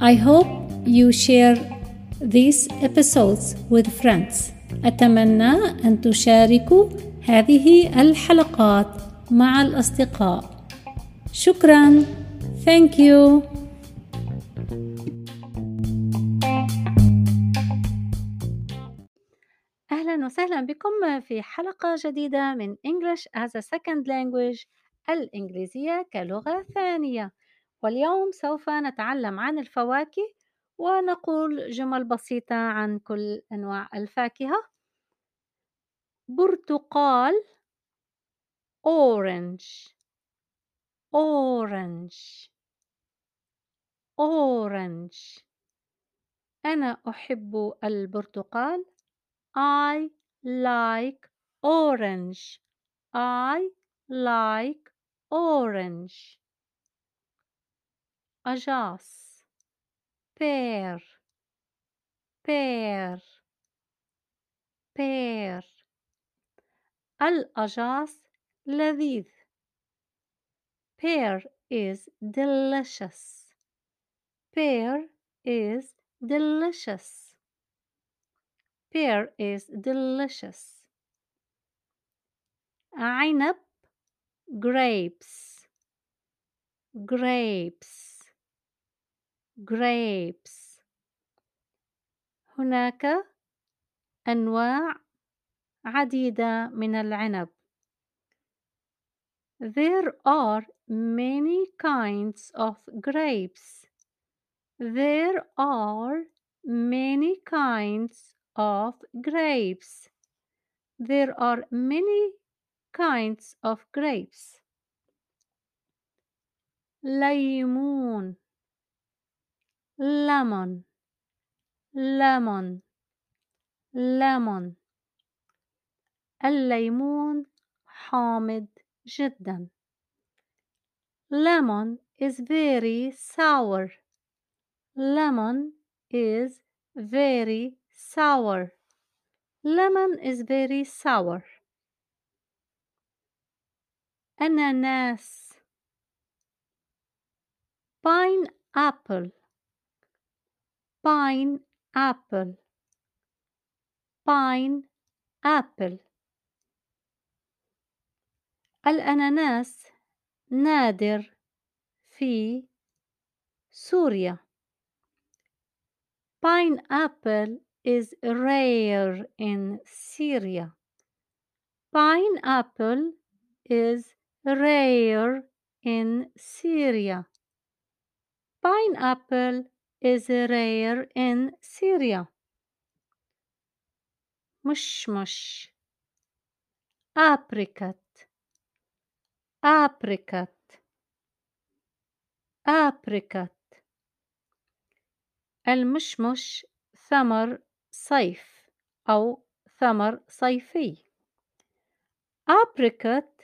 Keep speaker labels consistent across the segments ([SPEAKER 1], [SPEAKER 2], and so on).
[SPEAKER 1] I hope you share these episodes with friends. أتمنى أن تشاركوا هذه الحلقات مع الأصدقاء. شكرا. Thank you. أهلا وسهلا بكم في حلقة جديدة من English as a Second Language الإنجليزية كلغة ثانية. واليوم سوف نتعلم عن الفواكه ونقول جمل بسيطة عن كل أنواع الفاكهة. برتقال orange. Orange. Orange. أنا أحب البرتقال. I like orange. I like orange أجاص pear pear pear الأجاص لذيذ pear is delicious pear is delicious pear is delicious عنب grapes grapes grapes هناك أنواع عديدة من العنب There are many kinds of grapes. There are many kinds of grapes. There are many kinds of grapes. ليمون lemon lemon lemon الليمون حامض جدا lemon is very sour lemon is very sour lemon is very sour أناناس pineapple pineapple pineapple الأناناس نادر في سوريا pineapple is rare in Syria pineapple is rare in Syria pineapple is rare in Syria مشمش apricot apricot apricot المشمش ثمر صيف أو ثمر صيفي apricot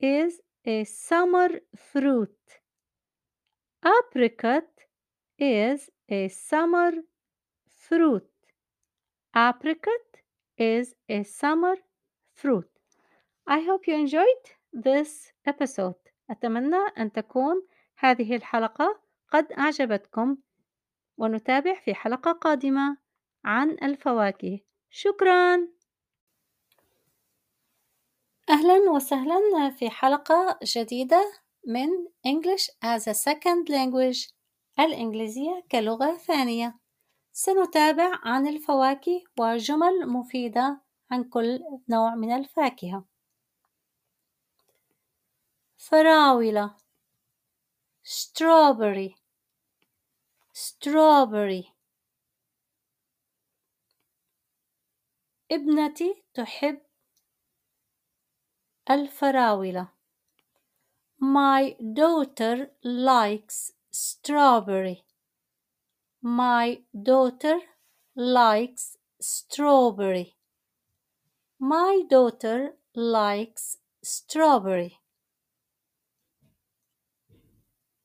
[SPEAKER 1] is a summer fruit apricot is a summer fruit apricot is a summer fruit I hope you enjoyed this episode أتمنى أن تكون هذه الحلقة قد أعجبتكم ونتابع في حلقة قادمة عن الفواكه شكرا أهلا وسهلا في حلقة جديدة من English as a Second Language الإنجليزية كلغة ثانية. سنتابع عن الفواكه وجمل مفيدة عن كل نوع من الفاكهة. فراولة. strawberry. strawberry. ابنتي تحب الفراولة My daughter likes strawberry. My daughter likes strawberry. My daughter likes strawberry.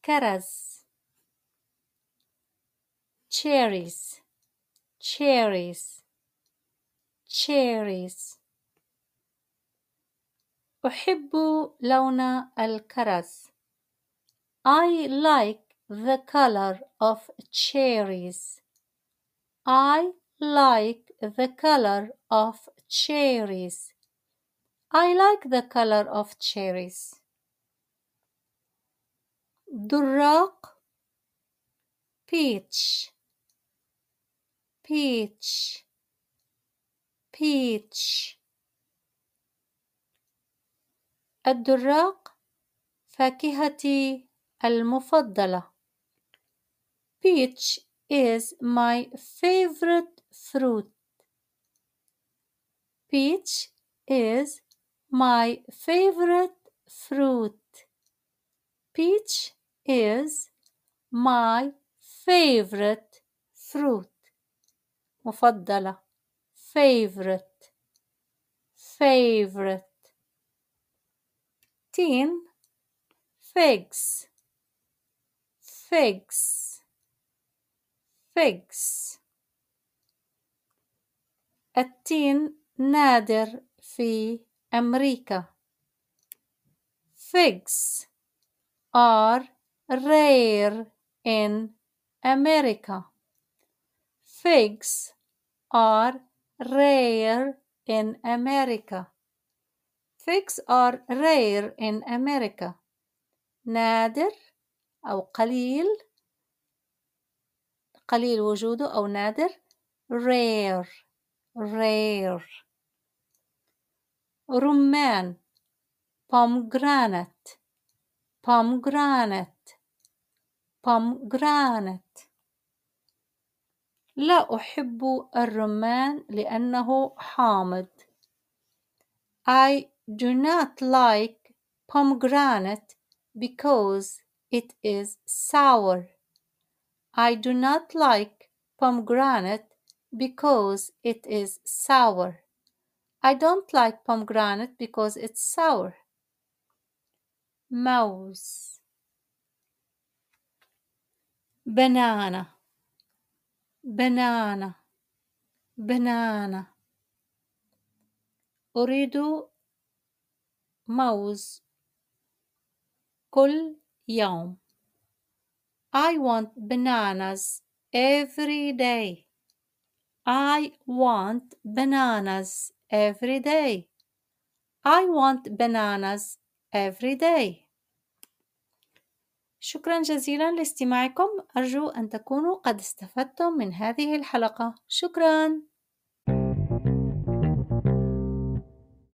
[SPEAKER 1] كرز cherries cherries cherries أحب لون الكرز I like the color of cherries. I like the color of cherries. I like the color of cherries. دراق peach peach peach الدراق فاكهتي المفضلة. Peach is my favorite fruit. Peach is my favorite fruit. Peach is my favorite fruit. مفضلة favorite favorite تين figs figs figs التين نادر في أمريكا figs are rare in America. Figs are rare in America. Figs are rare in America. نادر أو قليل قليل وجوده أو نادر rare rare رمان pomegranate pomegranate pomegranate لا أحب الرمان لأنه حامض I do not like pomegranate because it is sour. I do not like pomegranate because it is sour. I don't like pomegranate because it's sour. Mouse banana banana banana أريد موز كل يوم I want bananas every day. I want bananas every day. I want bananas every day. شكرا جزيلا لاستماعكم أرجو أن تكونوا قد استفدتم من هذه الحلقة شكرا